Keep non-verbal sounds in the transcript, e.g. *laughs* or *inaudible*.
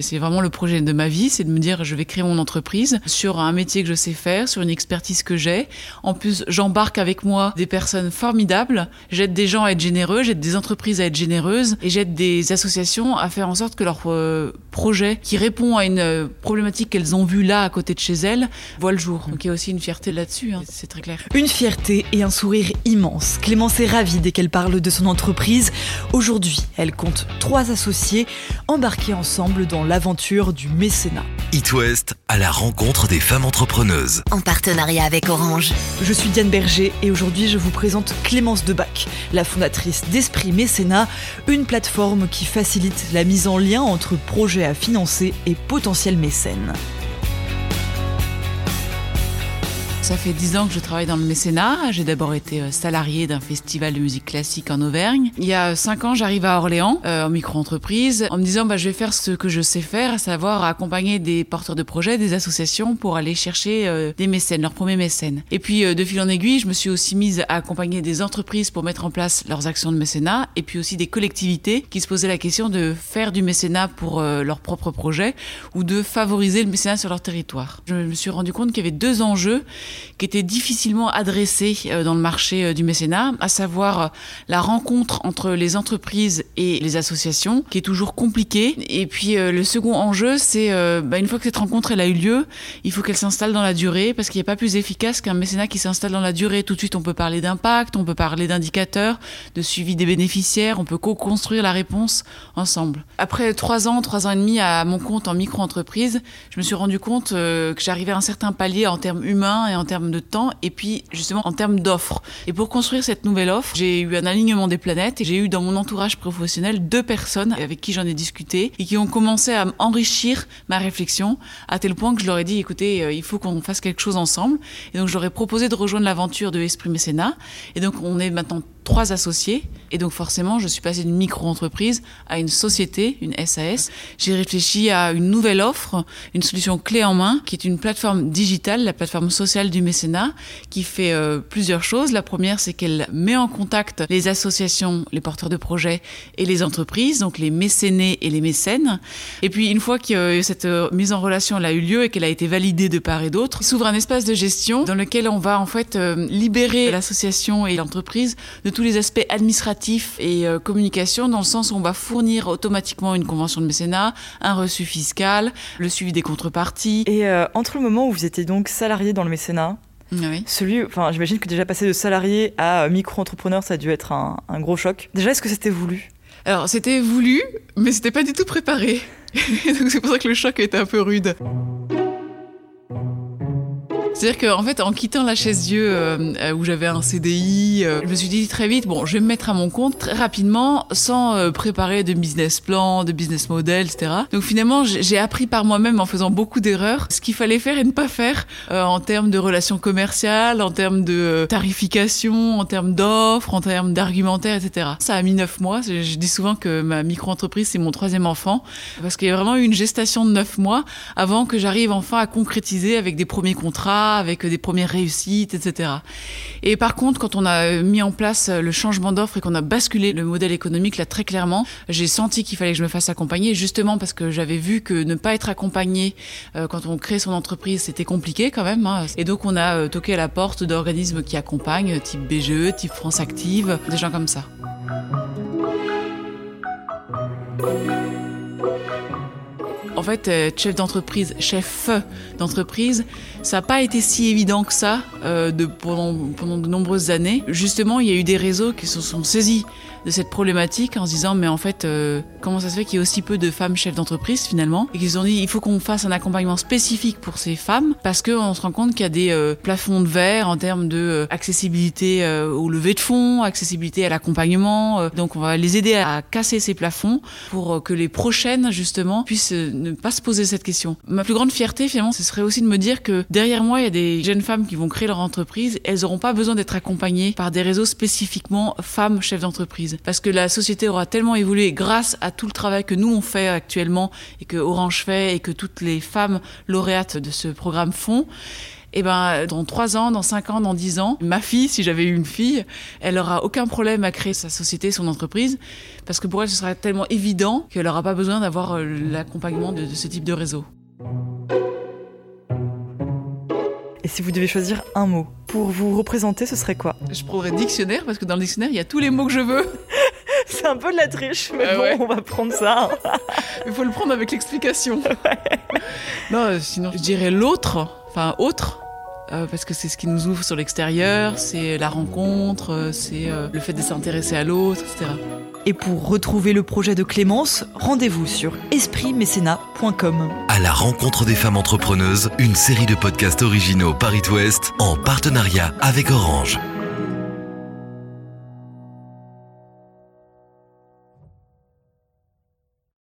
C'est vraiment le projet de ma vie, c'est de me dire je vais créer mon entreprise sur un métier que je sais faire, sur une expertise que j'ai. En plus, j'embarque avec moi des personnes formidables. J'aide des gens à être généreux, j'aide des entreprises à être généreuses et j'aide des associations à faire en sorte que leur euh, projet qui répond à une euh, problématique qu'elles ont vue là à côté de chez elles voit le jour. Donc il y a aussi une fierté là-dessus, hein, c'est très clair. Une fierté et un sourire immense. Clémence est ravie dès qu'elle parle de son entreprise. Aujourd'hui, elle compte trois associés embarqués ensemble dans l'aventure du mécénat. It West à la rencontre des femmes entrepreneuses. En partenariat avec Orange. Je suis Diane Berger et aujourd'hui je vous présente Clémence Debac, la fondatrice d'Esprit Mécénat, une plateforme qui facilite la mise en lien entre projets à financer et potentiels mécènes. Ça fait dix ans que je travaille dans le mécénat. J'ai d'abord été euh, salarié d'un festival de musique classique en Auvergne. Il y a cinq ans, j'arrive à Orléans, euh, en micro-entreprise, en me disant bah, je vais faire ce que je sais faire, à savoir accompagner des porteurs de projets, des associations pour aller chercher euh, des mécènes, leurs premiers mécènes. Et puis, euh, de fil en aiguille, je me suis aussi mise à accompagner des entreprises pour mettre en place leurs actions de mécénat, et puis aussi des collectivités qui se posaient la question de faire du mécénat pour euh, leurs propres projets ou de favoriser le mécénat sur leur territoire. Je me suis rendu compte qu'il y avait deux enjeux qui était difficilement adressé euh, dans le marché euh, du mécénat, à savoir euh, la rencontre entre les entreprises et les associations, qui est toujours compliquée. Et puis le second enjeu, c'est bah, une fois que cette rencontre elle a eu lieu, il faut qu'elle s'installe dans la durée, parce qu'il n'y a pas plus efficace qu'un mécénat qui s'installe dans la durée. Tout de suite, on peut parler d'impact, on peut parler d'indicateurs, de suivi des bénéficiaires, on peut co-construire la réponse ensemble. Après trois ans, trois ans et demi à mon compte en micro-entreprise, je me suis rendu compte que j'arrivais à un certain palier en termes humains et en termes de temps et puis justement en termes d'offres. Et pour construire cette nouvelle offre, j'ai eu un alignement des planètes et j'ai eu dans mon entourage professionnel deux personnes avec qui j'en ai discuté et qui ont commencé à enrichir ma réflexion à tel point que je leur ai dit écoutez, euh, il faut qu'on fasse quelque chose ensemble. Et donc je leur ai proposé de rejoindre l'aventure de Esprit Mécénat. Et donc on est maintenant trois associés. Et donc forcément, je suis passée d'une micro-entreprise à une société, une SAS. J'ai réfléchi à une nouvelle offre, une solution clé en main, qui est une plateforme digitale, la plateforme sociale du mécénat, qui fait euh, plusieurs choses. La première, c'est qu'elle met en contact les associations, les porteurs de projets et les entreprises, donc les mécénés et les mécènes. Et puis une fois que euh, cette euh, mise en relation elle a eu lieu et qu'elle a été validée de part et d'autre, s'ouvre un espace de gestion dans lequel on va en fait libérer l'association et l'entreprise de tous les aspects administratifs et euh, communication, dans le sens où on va fournir automatiquement une convention de mécénat, un reçu fiscal, le suivi des contreparties. Et euh, entre le moment où vous étiez donc salarié dans le mécénat, Oui. celui, enfin j'imagine que déjà passer de salarié à euh, micro-entrepreneur, ça a dû être un, un gros choc. Déjà, est-ce que c'était voulu? Alors c'était voulu, mais c'était pas du tout préparé. *laughs* Donc c'est pour ça que le choc était un peu rude. C'est-à-dire qu'en en fait, en quittant la chaise Dieu euh, euh, où j'avais un CDI, euh, je me suis dit très vite, bon, je vais me mettre à mon compte très rapidement, sans préparer de business plan, de business model, etc. Donc finalement, j'ai appris par moi-même en faisant beaucoup d'erreurs ce qu'il fallait faire et ne pas faire en termes de relations commerciales, en termes de tarification, en termes d'offres, en termes d'argumentaire, etc. Ça a mis neuf mois. Je dis souvent que ma micro-entreprise, c'est mon troisième enfant, parce qu'il y a vraiment eu une gestation de neuf mois avant que j'arrive enfin à concrétiser avec des premiers contrats, avec des premières réussites, etc. Et par contre, quand on a mis en place le changement d'offre et qu'on a basculé le modèle économique là très clairement, j'ai senti qu'il fallait que je me fasse accompagner, justement parce que j'avais vu que ne pas être accompagné euh, quand on crée son entreprise, c'était compliqué quand même. hein. Et donc on a euh, toqué à la porte d'organismes qui accompagnent, type BGE, type France Active, des gens comme ça. En fait, euh, chef d'entreprise, chef d'entreprise, ça n'a pas été si évident que ça euh, pendant, de nombreuses années. Justement, il y a eu des réseaux qui se sont saisis de cette problématique en se disant mais en fait euh, comment ça se fait qu'il y ait aussi peu de femmes chefs d'entreprise finalement? Et qu'ils se sont dit il faut qu'on fasse un accompagnement spécifique pour ces femmes parce qu'on se rend compte qu'il y a des plafonds de verre en termes de accessibilité au lever de fonds, accessibilité à l'accompagnement. donc on va les aider à, casser ces plafonds pour que les prochaines justement puissent ne pas se poser cette question. Ma plus grande fierté finalement ce serait aussi de me dire que derrière moi il y a des jeunes femmes qui vont créer leur entreprise, elles n'auront pas besoin d'être accompagnées par des réseaux spécifiquement femmes chefs d'entreprise parce que la société aura tellement évolué grâce à tout le travail que nous on fait actuellement et que Orange fait et que toutes les femmes lauréates de ce programme font Et ben, dans 3 ans, dans 5 ans, dans 10 ans, ma fille, si j'avais eu une fille, elle aura aucun problème à créer sa société, son entreprise, parce que pour elle, ce sera tellement évident qu'elle n'aura pas besoin d'avoir euh, l'accompagnement de, de ce type de réseau. Et si vous devez choisir un mot pour vous représenter, ce serait quoi? Je prendrais dictionnaire, parce que dans le dictionnaire, il y a tous les mots que je veux. *laughs* C'est un peu de la triche, mais Ah bon, ouais. on va prendre ça. Il faut le prendre avec l'explication. *laughs* non, euh, sinon, je dirais l'autre, enfin autre. euh, parce que c'est ce qui nous ouvre sur l'extérieur, c'est la rencontre, euh, c'est euh, le fait de s'intéresser à l'autre, etc. Et pour retrouver le projet de Clémence, rendez-vous sur espritmécénat.com. À la rencontre des femmes entrepreneuses, une série de podcasts originaux Paris Ouest en partenariat avec Orange.